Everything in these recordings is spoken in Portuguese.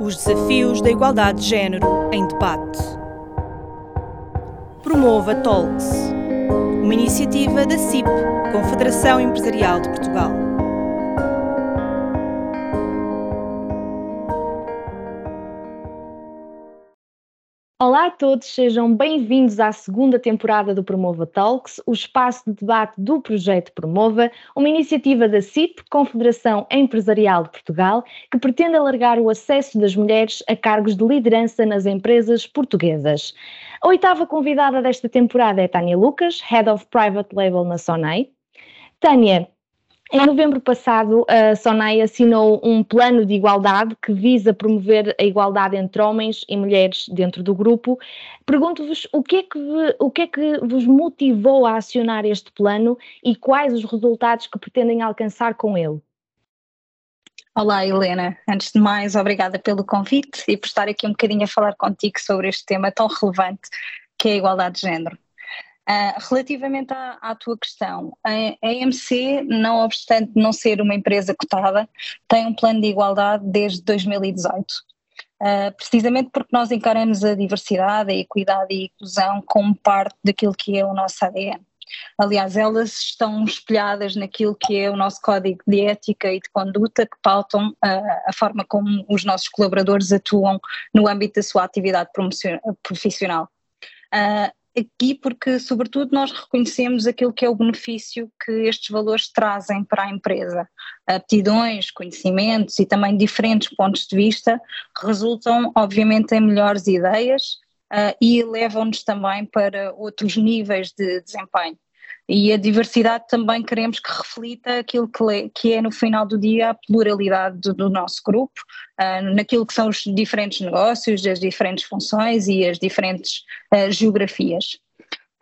Os desafios da igualdade de género em debate. Promova Talks, uma iniciativa da CIP, Confederação Empresarial de Portugal. Todos, sejam bem-vindos à segunda temporada do Promova Talks, o espaço de debate do projeto Promova, uma iniciativa da CIP, Confederação Empresarial de Portugal, que pretende alargar o acesso das mulheres a cargos de liderança nas empresas portuguesas. A oitava convidada desta temporada é Tânia Lucas, Head of Private Label na Sonei. Tânia, em novembro passado, a SONAI assinou um plano de igualdade que visa promover a igualdade entre homens e mulheres dentro do grupo. Pergunto-vos o, que é que, o que é que vos motivou a acionar este plano e quais os resultados que pretendem alcançar com ele? Olá, Helena. Antes de mais, obrigada pelo convite e por estar aqui um bocadinho a falar contigo sobre este tema tão relevante que é a igualdade de género. Uh, relativamente à, à, tua questão, a, a EMC, não obstante não ser uma empresa cotada, tem um plano de igualdade desde 2018. Uh, ah, precisamente porque nós encaramos a diversidade, a equidade e a inclusão como parte daquilo que é o nosso ADN. Aliás, elas estão espelhadas naquilo que é o nosso código de ética e de conduta que pautam uh, a forma como os nossos colaboradores atuam no âmbito da sua atividade profissional. Uh, aqui porque, sobretudo, nós reconhecemos aquilo que é o benefício que estes valores trazem para a empresa. Aptidões, conhecimentos e também diferentes pontos de vista resultam, obviamente, em melhores ideias uh, e levam-nos também para outros níveis de desempenho e a diversidade também queremos que reflita aquilo que, que é no final do dia a pluralidade do, do nosso grupo, uh, naquilo que são os diferentes negócios, as diferentes funções e as diferentes uh, geografias.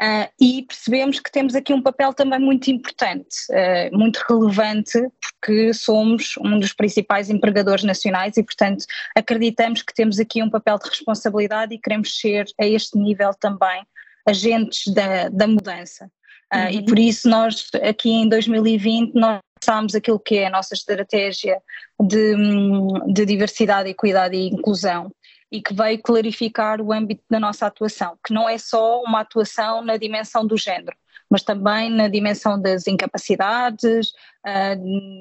Uh, e percebemos que temos aqui um papel também muito importante, uh, muito relevante, porque somos um dos principais empregadores nacionais e, portanto, acreditamos que temos aqui um papel de responsabilidade e queremos ser a este nível também agentes da, da mudança. Uh, uhum. E por isso nós aqui em 2020 nós lançámos aquilo que é a nossa estratégia de, de diversidade, equidade e inclusão e que veio clarificar o âmbito da nossa atuação, que não é só uma atuação na dimensão do género, mas também na dimensão das incapacidades, ah,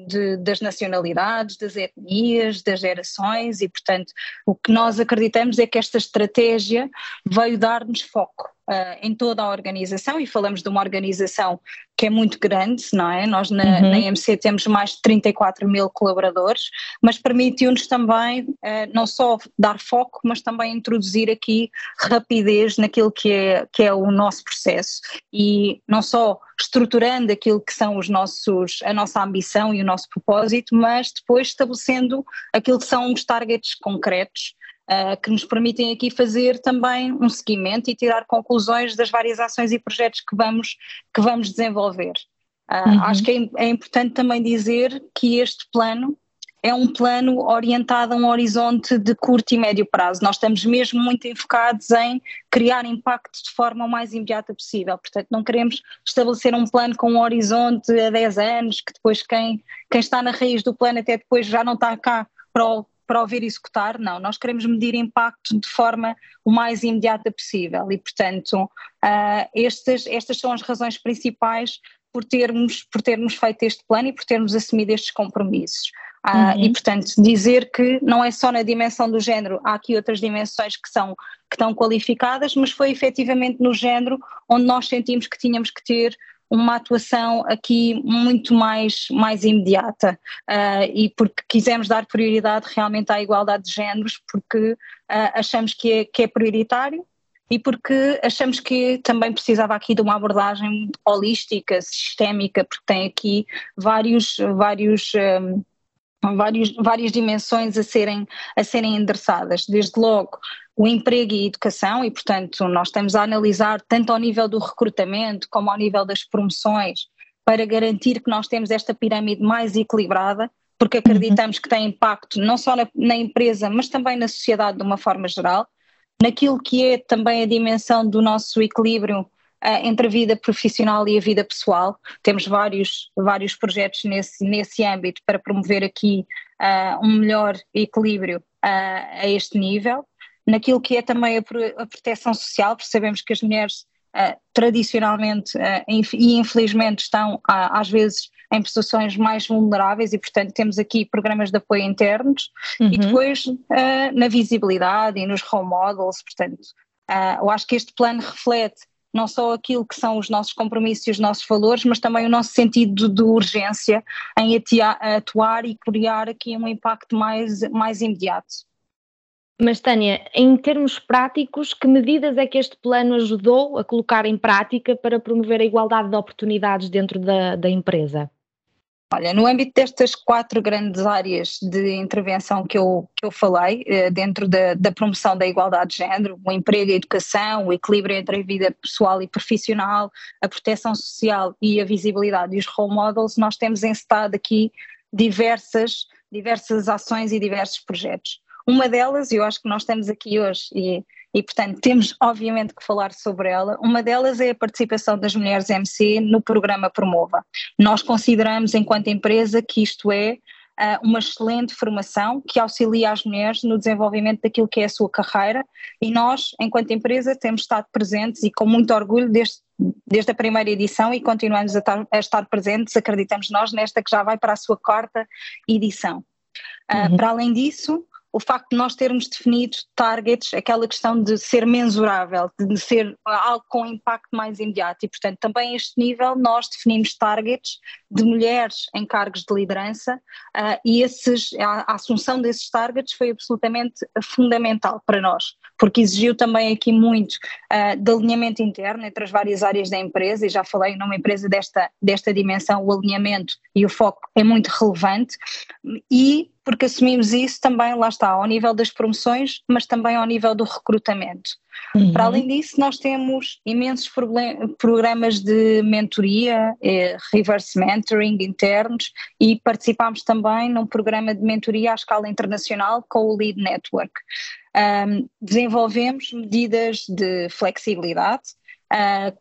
de, das nacionalidades, das etnias, das gerações e, portanto, o que nós acreditamos é que esta estratégia veio dar-nos foco uh, em toda a organização e falamos de uma organização que é muito grande, não é? Nós na, uhum. na EMC temos mais de 34 mil colaboradores, mas permitiu-nos também uh, não só dar foco, mas também introduzir aqui rapidez naquilo que é, que é o nosso processo e não só estruturando aquilo que são os nossos, a nossa ambição e o nosso propósito, mas depois estabelecendo aquilo que são os targets concretos uh, que nos permitem aqui fazer também um seguimento e tirar conclusões das várias ações e projetos que vamos, que vamos desenvolver. Uh, uhum. Acho que é, é importante também dizer que este plano é um plano orientado a um horizonte de curto e médio prazo. Nós estamos mesmo muito enfocados em criar impacto de forma o mais imediata possível. Portanto, não queremos estabelecer um plano com um horizonte a 10 anos, que depois quem, quem está na raiz do plano até depois já não está cá para o, para o ver executar. Não, nós queremos medir impacto de forma o mais imediata possível. E, portanto, uh, estas, estas são as razões principais por termos, por termos feito este plano e por termos assumido estes compromissos. Ah, uhum. E, portanto, dizer que não é só na dimensão do género, há aqui outras dimensões que, são, que estão qualificadas, mas foi efetivamente no género onde nós sentimos que tínhamos que ter uma atuação aqui muito mais, mais imediata. Uh, e porque quisemos dar prioridade realmente à igualdade de géneros, porque uh, achamos que é, que é prioritário e porque achamos que também precisava aqui de uma abordagem holística, sistémica, porque tem aqui vários, vários um, vários, várias dimensões a serem, a serem endereçadas, desde logo o emprego e a educação, e portanto nós estamos a analisar tanto ao nível do recrutamento como ao nível das promoções, para garantir que nós temos esta pirâmide mais equilibrada, porque acreditamos uhum. que tem impacto não só na, na empresa, mas também na sociedade de uma forma geral, naquilo que é também a dimensão do nosso equilíbrio entre a vida profissional e a vida pessoal. Temos vários, vários projetos nesse, nesse âmbito para promover aqui uh, um melhor equilíbrio a este nível, naquilo que é também a, a proteção social, porque sabemos que as mulheres uh, tradicionalmente uh, e infelizmente estão uh, às vezes em posições mais vulneráveis e portanto temos aqui programas de apoio internos uhum. e depois na visibilidade e nos role models, portanto eu acho que este plano reflete não só aquilo que são os nossos compromissos e os nossos valores, mas também o nosso sentido de urgência em atuar e criar aqui um impacto mais, mais imediato. Mas, Tânia, em termos práticos, que medidas é que este plano ajudou a colocar em prática para promover a igualdade de oportunidades dentro da, da empresa? Olha, no âmbito destas quatro grandes áreas de intervenção que eu, que eu falei, eh, dentro da, da, promoção da igualdade de género, o emprego, a educação, o equilíbrio entre a vida pessoal e profissional, a proteção social e a visibilidade e os role models, nós temos encetado aqui diversas, diversas ações e diversos projetos. Uma delas, e eu acho que nós estamos aqui hoje e, e, portanto, temos obviamente que falar sobre ela. Uma delas é a participação das mulheres MC no programa Promova. Nós consideramos, enquanto empresa, que isto é uh, uma excelente formação que auxilia as mulheres no desenvolvimento daquilo que é a sua carreira e nós, enquanto empresa, temos estado presentes e com muito orgulho desde, desde a primeira edição e continuamos a, tar, a estar presentes, acreditamos nós, nesta que já vai para a sua quarta edição. Uh, uhum. Para além disso, o facto de nós termos definido targets, aquela questão de ser mensurável, de ser algo com impacto mais imediato. E, portanto, também a este nível nós definimos targets de mulheres em cargos de liderança uh, e esses, a, a, assunção desses targets foi absolutamente fundamental para nós, porque exigiu também aqui muito uh, de alinhamento interno entre as várias áreas da empresa e já falei numa empresa desta, desta dimensão, o alinhamento e o foco é muito relevante e porque assumimos isso também, lá está, ao nível das promoções, mas também ao nível do recrutamento. Uhum. Para além disso, nós temos imensos programas de mentoria, eh, reverse mentoring internos e participamos também num programa de mentoria à escala internacional com o Lead Network. Um, desenvolvemos medidas de flexibilidade, uh,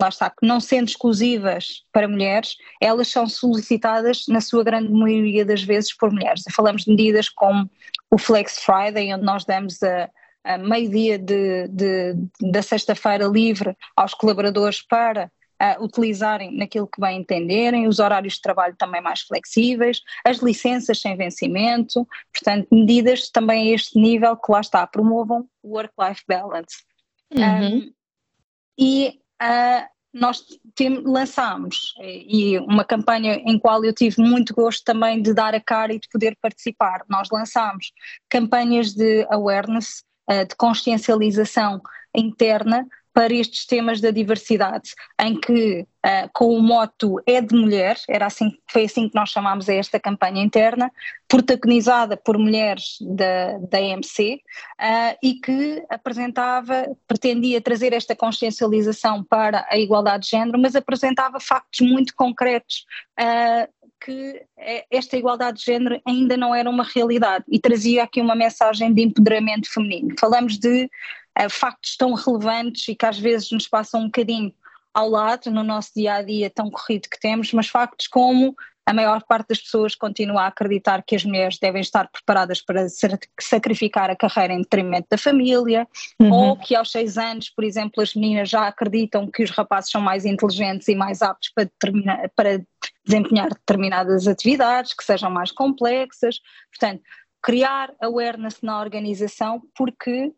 lá está, que não sendo exclusivas para mulheres, elas são solicitadas na sua grande maioria das vezes por mulheres. Falamos de medidas como o Flex Friday, onde nós damos a, a meio-dia de, de, da sexta-feira livre aos colaboradores para uh, utilizarem naquilo que bem entenderem, os horários de trabalho também mais flexíveis, as licenças sem vencimento, portanto, medidas também a este nível que lá está, promovam o work-life balance. Uhum. Um, e uh, nós lançámos e uma campanha em qual eu tive muito gosto também de dar a cara e de poder participar. Nós lançámos campanhas de awareness, de consciencialização interna para estes temas da diversidade, em que uh, com o moto é de mulher, era assim, foi assim que nós chamámos a esta campanha interna, protagonizada por mulheres da, da EMC uh, e que apresentava, pretendia trazer esta consciencialização para a igualdade de género, mas apresentava factos muito concretos uh, que esta igualdade de género ainda não era uma realidade e trazia aqui uma mensagem de empoderamento feminino. Falamos de uh, factos tão relevantes e que às vezes nos passam um bocadinho ao lado no nosso dia a dia tão corrido que temos, mas factos como a maior parte das pessoas continua a acreditar que as mulheres devem estar preparadas para sacrificar a carreira em detrimento da família, uhum. ou que aos seis anos, por exemplo, as meninas já acreditam que os rapazes são mais inteligentes e mais aptos para, para desempenhar determinadas atividades que sejam mais complexas. Portanto, criar awareness na organização, porque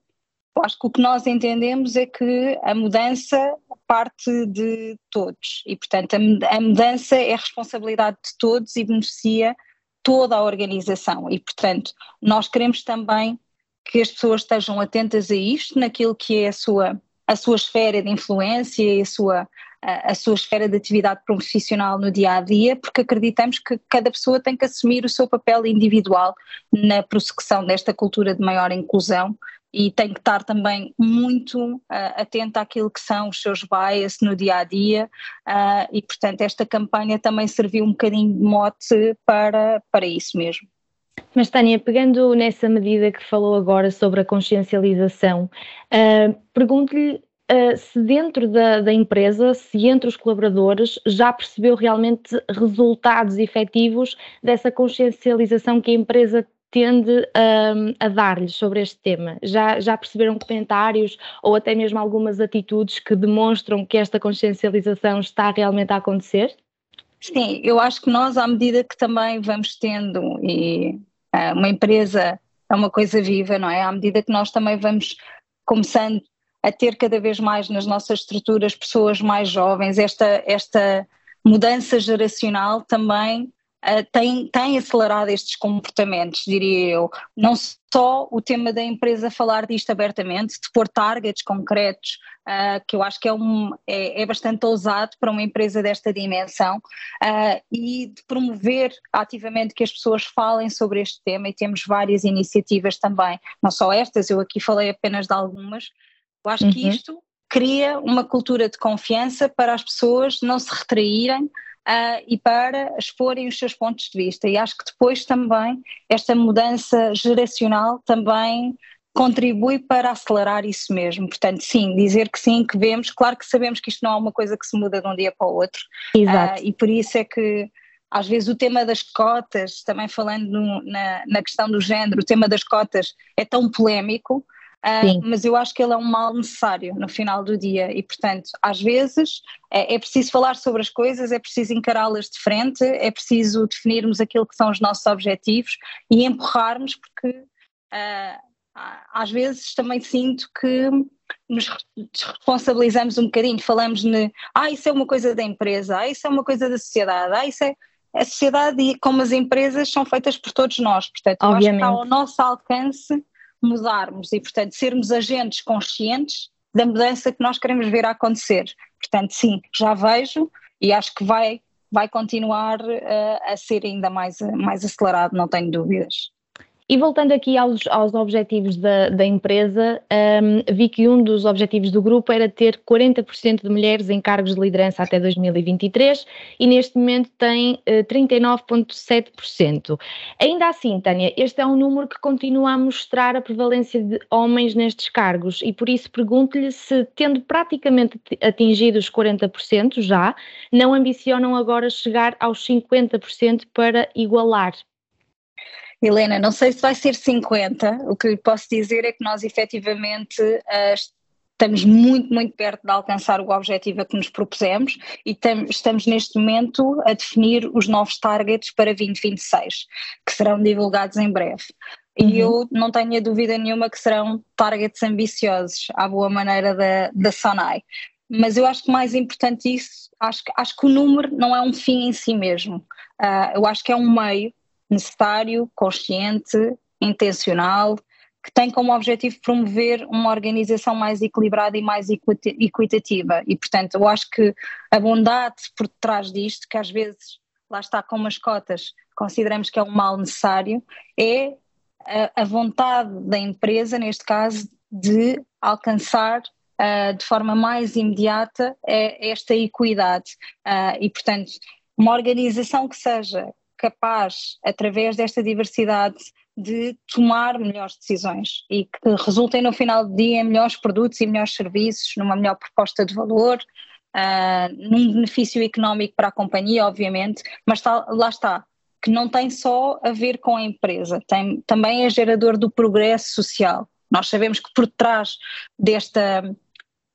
acho que o que nós entendemos é que a mudança parte de todos e, portanto, a, mudança é responsabilidade de todos e beneficia toda a organização. E, portanto, nós queremos também que as pessoas estejam atentas a isto, naquilo que é a sua, a sua esfera de influência e a sua, a, a sua esfera de atividade profissional no dia a dia, porque acreditamos que cada pessoa tem que assumir o seu papel individual na prossecução desta cultura de maior inclusão e tem que estar também muito uh, atenta àquilo que são os seus bias no dia a dia uh, e portanto esta campanha também serviu um bocadinho de mote para, para isso mesmo. Mas Tânia, pegando nessa medida que falou agora sobre a consciencialização, uh, pergunto-lhe Uh, se dentro da, da, empresa, se entre os colaboradores, já percebeu realmente resultados efetivos dessa consciencialização que a empresa tende a, a dar-lhes sobre este tema? Já, já perceberam comentários ou até mesmo algumas atitudes que demonstram que esta consciencialização está realmente a acontecer? Sim, eu acho que nós, à medida que também vamos tendo, e uh, uma empresa é uma coisa viva, não é? À medida que nós também vamos começando a ter cada vez mais nas nossas estruturas pessoas mais jovens, esta, esta mudança geracional também uh, tem, tem acelerado estes comportamentos, diria eu. Não só o tema da empresa falar disto abertamente, de pôr targets concretos, uh, que eu acho que é, um, é, é, bastante ousado para uma empresa desta dimensão, uh, e de promover ativamente que as pessoas falem sobre este tema, e temos várias iniciativas também, não só estas, eu aqui falei apenas de algumas. Eu acho uhum. que isto cria uma cultura de confiança para as pessoas não se retraírem uh, e para exporem os seus pontos de vista. E acho que depois também esta mudança geracional também contribui para acelerar isso mesmo. Portanto, sim, dizer que sim, que vemos, claro que sabemos que isto não é uma coisa que se muda de um dia para o outro. Exato. Uh, e por isso é que às vezes o tema das cotas, também falando no, na, na questão do género, o tema das cotas é tão polémico, Uh, mas eu acho que ele é um mal necessário no final do dia e, portanto, às vezes é, é preciso falar sobre as coisas, é preciso encará-las de frente, é preciso definirmos aquilo que são os nossos objetivos e empurrarmos, porque uh, às vezes também sinto que nos responsabilizamos um bocadinho, falamos de ah, isso é uma coisa da empresa, ah, isso é uma coisa da sociedade, ah, isso é. A sociedade e como as empresas são feitas por todos nós, portanto, Obviamente. acho que está ao nosso alcance mudarmos e, portanto, sermos agentes conscientes da mudança que nós queremos ver acontecer. Portanto, sim, já vejo e acho que vai, vai continuar uh, a ser ainda mais, mais acelerado, não tenho dúvidas. E voltando aqui aos, aos objetivos da, da empresa, um, vi que um dos objetivos do grupo era ter 40% de mulheres em cargos de liderança até 2023 e neste momento tem uh, 39,7%. Ainda assim, Tânia, este é um número que continua a mostrar a prevalência de homens nestes cargos e por isso pergunto-lhe se, tendo praticamente atingido os 40% já, não ambicionam agora chegar aos 50% para igualar Helena, não sei se vai ser 50, o que lhe posso dizer é que nós efetivamente uh, estamos muito, muito perto de alcançar o objetivo a que nos propusemos e tam, estamos neste momento a definir os novos targets para 2026, que serão divulgados em breve. E uhum. eu não tenho a dúvida nenhuma que serão targets ambiciosos, à boa maneira da, da Sonai. Mas eu acho que mais importante isso, acho, acho que o número não é um fim em si mesmo. Uh, eu acho que é um meio necessário, consciente, intencional, que tem como objetivo promover uma organização mais equilibrada e mais equitativa. E, portanto, eu acho que a bondade por trás disto, que às vezes, lá está com as cotas, consideramos que é um mal necessário, é a, a vontade da empresa, neste caso, de alcançar uh, de forma mais imediata é esta equidade. Uh, e, portanto, uma organização que seja capaz, através desta diversidade, de tomar melhores decisões e que resultem no final do dia em melhores produtos e melhores serviços, numa melhor proposta de valor, uh, num benefício económico para a companhia, obviamente, mas tá, lá está, que não tem só a ver com a empresa, tem, também é gerador do progresso social. Nós sabemos que por trás desta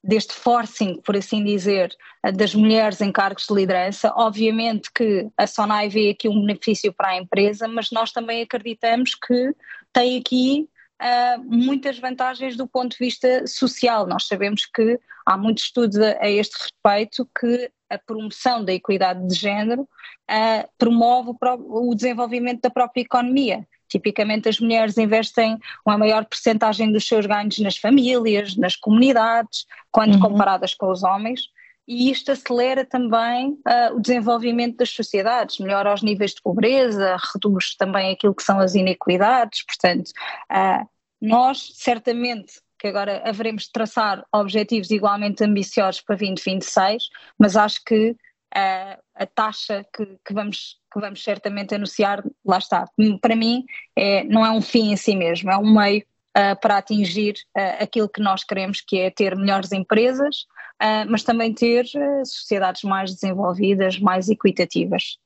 deste forcing, por assim dizer, das mulheres em cargos de liderança. Obviamente que a Sonai vê aqui um benefício para a empresa, mas nós também acreditamos que tem aqui uh, muitas vantagens do ponto de vista social. Nós sabemos que há muitos estudos a, a este respeito que a promoção da equidade de género uh, promove o, o desenvolvimento da própria economia. Tipicamente as mulheres investem uma maior percentagem dos seus ganhos nas famílias, nas comunidades, quando uhum. comparadas com os homens, e isto acelera também uh, o desenvolvimento das sociedades, melhora os níveis de pobreza, reduz também aquilo que são as inequidades, portanto, uh, nós certamente que agora haveremos de traçar objetivos igualmente ambiciosos para 2026, mas acho que a, a taxa que, que, vamos, que vamos certamente anunciar, lá está. Para mim, é, não é um fim em si mesmo, é um meio uh, para atingir uh, aquilo que nós queremos, que é ter melhores empresas, uh, mas também ter sociedades mais desenvolvidas, mais equitativas.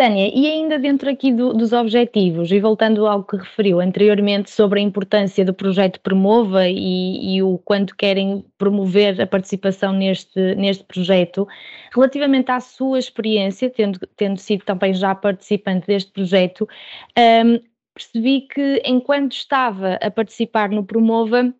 Tânia, e ainda dentro aqui do, dos objetivos, e voltando ao que referiu anteriormente sobre a importância do projeto Promova e, e o quanto querem promover a participação neste, neste projeto, relativamente à sua experiência, tendo, tendo sido também já participante deste projeto, um, percebi que enquanto estava a participar no Promova,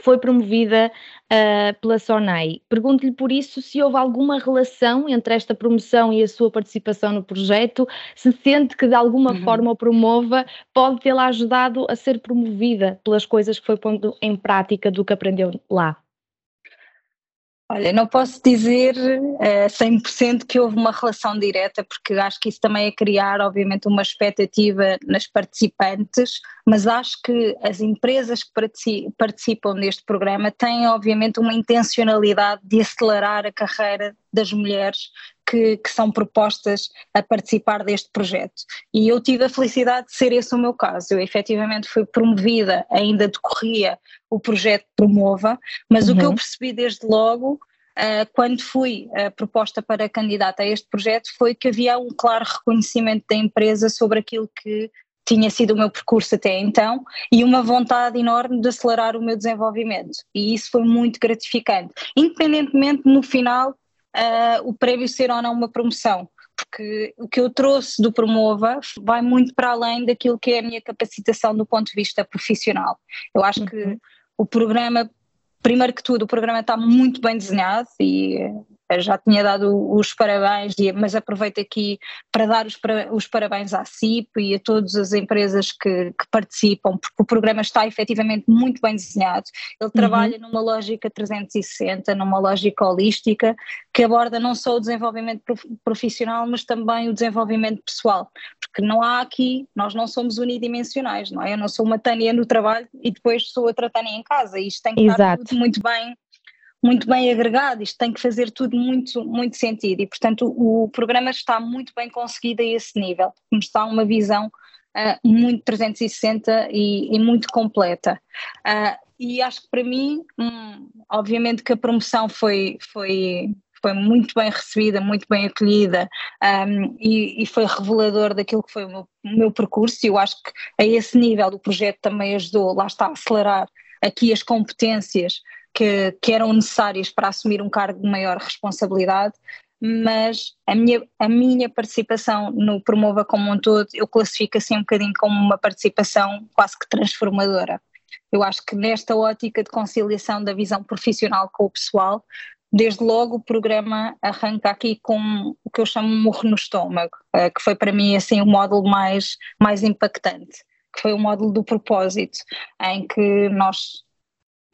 foi promovida uh, pela SONAI. Pergunto-lhe por isso se houve alguma relação entre esta promoção e a sua participação no projeto, se sente que de alguma uhum. forma o promova, pode tê-la ajudado a ser promovida pelas coisas que foi pondo em prática do que aprendeu lá. Olha, não posso dizer uh, eh, 100% que houve uma relação direta, porque acho que isso também é criar, obviamente, uma expectativa nas participantes, mas acho que as empresas que participam neste programa têm, obviamente, uma intencionalidade de acelerar a carreira das mulheres que, que, são propostas a participar deste projeto. E eu tive a felicidade de ser esse o meu caso. Eu efetivamente fui promovida, ainda decorria o projeto Promova, mas uhum. o que eu uhum. percebi desde logo Uh, quando fui uh, proposta para candidata a este projeto foi que havia um claro reconhecimento da empresa sobre aquilo que tinha sido o meu percurso até então e uma vontade enorme de acelerar o meu desenvolvimento e isso foi muito gratificante, independentemente no final uh, o prémio ser ou não uma promoção, porque o que eu trouxe do Promova vai muito para além daquilo que é a minha capacitação do ponto de vista profissional. Eu acho uhum. que o programa, primeiro que tudo, o programa está muito bem desenhado e já tinha dado os parabéns, mas aproveito aqui para dar os, os parabéns à CIP e a todas as empresas que, que, participam, porque o programa está efetivamente muito bem desenhado. Ele uhum. trabalha numa lógica 360, numa lógica holística, que aborda não só o desenvolvimento profissional, mas também o desenvolvimento pessoal, porque não há aqui, nós não somos unidimensionais, não é? Eu não sou uma Tânia no trabalho e depois sou outra Tânia em casa, isto tem que Exato. estar tudo muito bem muito bem agregado, isto tem que fazer tudo muito, muito sentido e, portanto, o, o programa está muito bem conseguido a esse nível, nos dá uma visão uh, muito 360 e, e muito completa. Uh, e acho que para mim, hum, obviamente que a promoção foi, foi, foi muito bem recebida, muito bem acolhida um, e, e, foi revelador daquilo que foi o meu, o meu percurso e eu acho que a esse nível o projeto também ajudou, lá está, a acelerar aqui as competências que, que eram necessárias para assumir um cargo de maior responsabilidade, mas a minha, a minha participação no Promova como um todo, eu classifico assim um bocadinho como uma participação quase que transformadora. Eu acho que nesta ótica de conciliação da visão profissional com o pessoal, desde logo o programa arranca aqui com o que eu chamo um murro no estômago, eh, que foi para mim assim o módulo mais, mais impactante, que foi o módulo do propósito, em que nós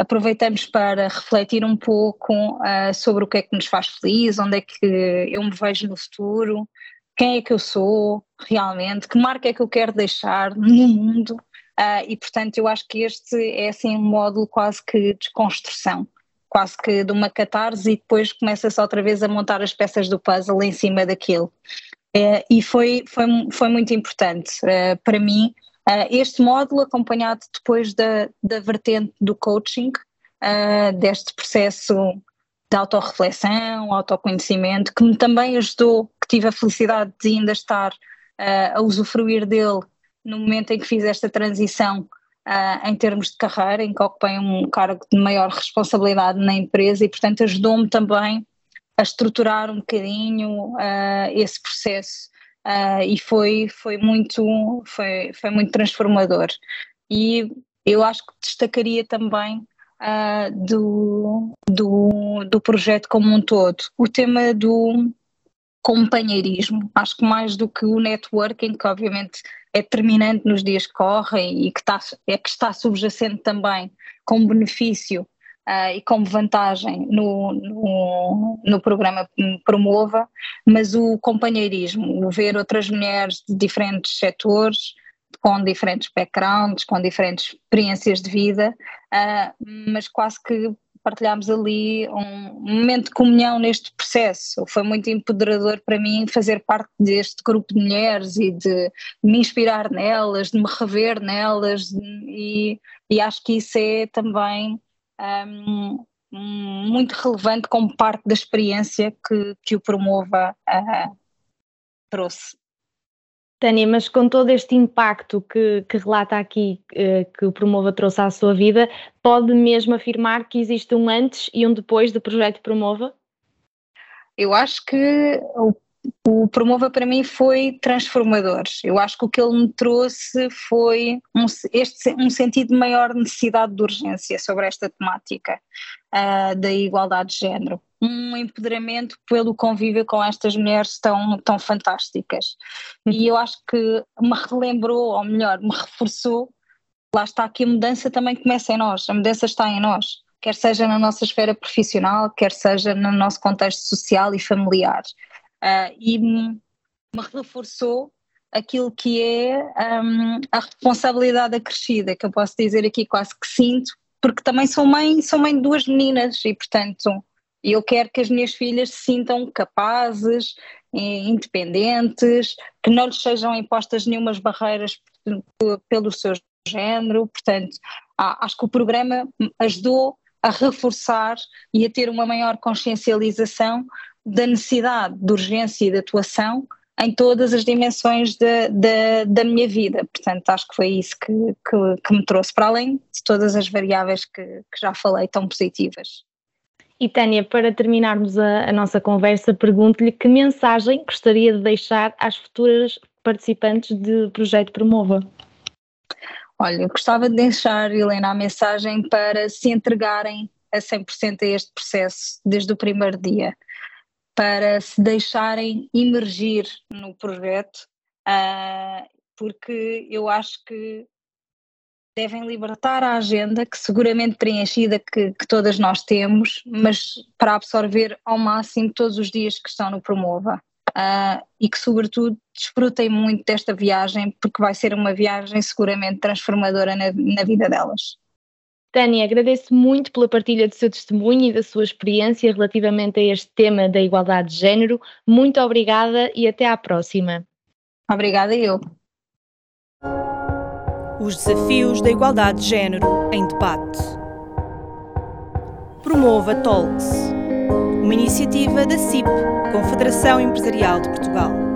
aproveitamos para refletir um pouco uh, sobre o que é que nos faz feliz, onde é que eu me vejo no futuro, quem é que eu sou realmente, que marca é que eu quero deixar no mundo. Uh, e portanto eu acho que este é assim um módulo quase que de desconstrução, quase que de uma catarse e depois começa-se outra vez a montar as peças do puzzle em cima daquilo. Uh, e foi, foi, foi muito importante uh, para mim Uh, este módulo, acompanhado depois da, da vertente do coaching, uh, deste processo de autorreflexão, autoconhecimento, que me também ajudou, que tive a felicidade de ainda estar a usufruir dele no momento em que fiz esta transição em termos de carreira, em que ocupei um cargo de maior responsabilidade na empresa e, portanto, ajudou-me também a estruturar um bocadinho esse processo uh, e foi, foi, muito, foi, foi muito transformador. E eu acho que destacaria também uh, do, do, do projeto como um todo o tema do companheirismo. Acho que mais do que o networking, que obviamente é determinante nos dias que correm e que está, é que está subjacente também como benefício uh, e como vantagem no, no, no, programa Promova, mas o companheirismo, o ver outras mulheres de diferentes setores, com diferentes backgrounds, com diferentes experiências de vida, uh, mas quase que partilhámos ali um momento de comunhão neste processo. Foi muito empoderador para mim fazer parte deste grupo de mulheres e de me inspirar nelas, de me rever nelas, e, e acho que isso é também um, muito relevante como parte da experiência que, que o Promova uh, trouxe. Tânia, mas com todo este impacto que, que relata aqui eh, que o Promova trouxe à sua vida, pode mesmo afirmar que existe um antes e um depois do projeto Promova? Eu acho que o, o Promova para mim foi transformador. Eu acho que o que ele me trouxe foi um, este, um sentido de maior necessidade de urgência sobre esta temática uh, da igualdade de género um empoderamento pelo convívio com estas mulheres tão, tão fantásticas. E eu acho que me relembrou, ou melhor, me reforçou, lá está que a mudança também começa em nós, a mudança está em nós, quer seja na nossa esfera profissional, quer seja no nosso contexto social e familiar. Uh, e me, reforçou aquilo que é um, a responsabilidade acrescida, que eu posso dizer aqui quase que sinto, porque também sou mãe, sou mãe de duas meninas e portanto eu quero que as minhas filhas se sintam capazes, independentes, que não lhes sejam impostas nenhumas barreiras pelo seu género. Portanto, acho que o programa ajudou a reforçar e a ter uma maior consciencialização da necessidade de urgência e de atuação em todas as dimensões da, da, da minha vida. Portanto, acho que foi isso que, que, que, me trouxe, para além de todas as variáveis que, que já falei, tão positivas. E Tânia, para terminarmos a, a nossa conversa, pergunto-lhe que mensagem gostaria de deixar às futuras participantes do projeto Promova? Olha, eu gostava de deixar, Helena, a mensagem para se entregarem a 100% a este processo desde o primeiro dia, para se deixarem emergir no projeto, uh, porque eu acho que devem libertar a agenda, que seguramente preenchida que, que, todas nós temos, mas para absorver ao máximo todos os dias que estão no Promova. Uh, e que, sobretudo, desfrutem muito desta viagem, porque vai ser uma viagem seguramente transformadora na, na vida delas. Tânia, agradeço muito pela partilha do seu testemunho e da sua experiência relativamente a este tema da igualdade de género. Muito obrigada e até à próxima. Obrigada eu. Os desafios da igualdade de género em debate. Promova Talks, uma iniciativa da CIP, Confederação Empresarial de Portugal.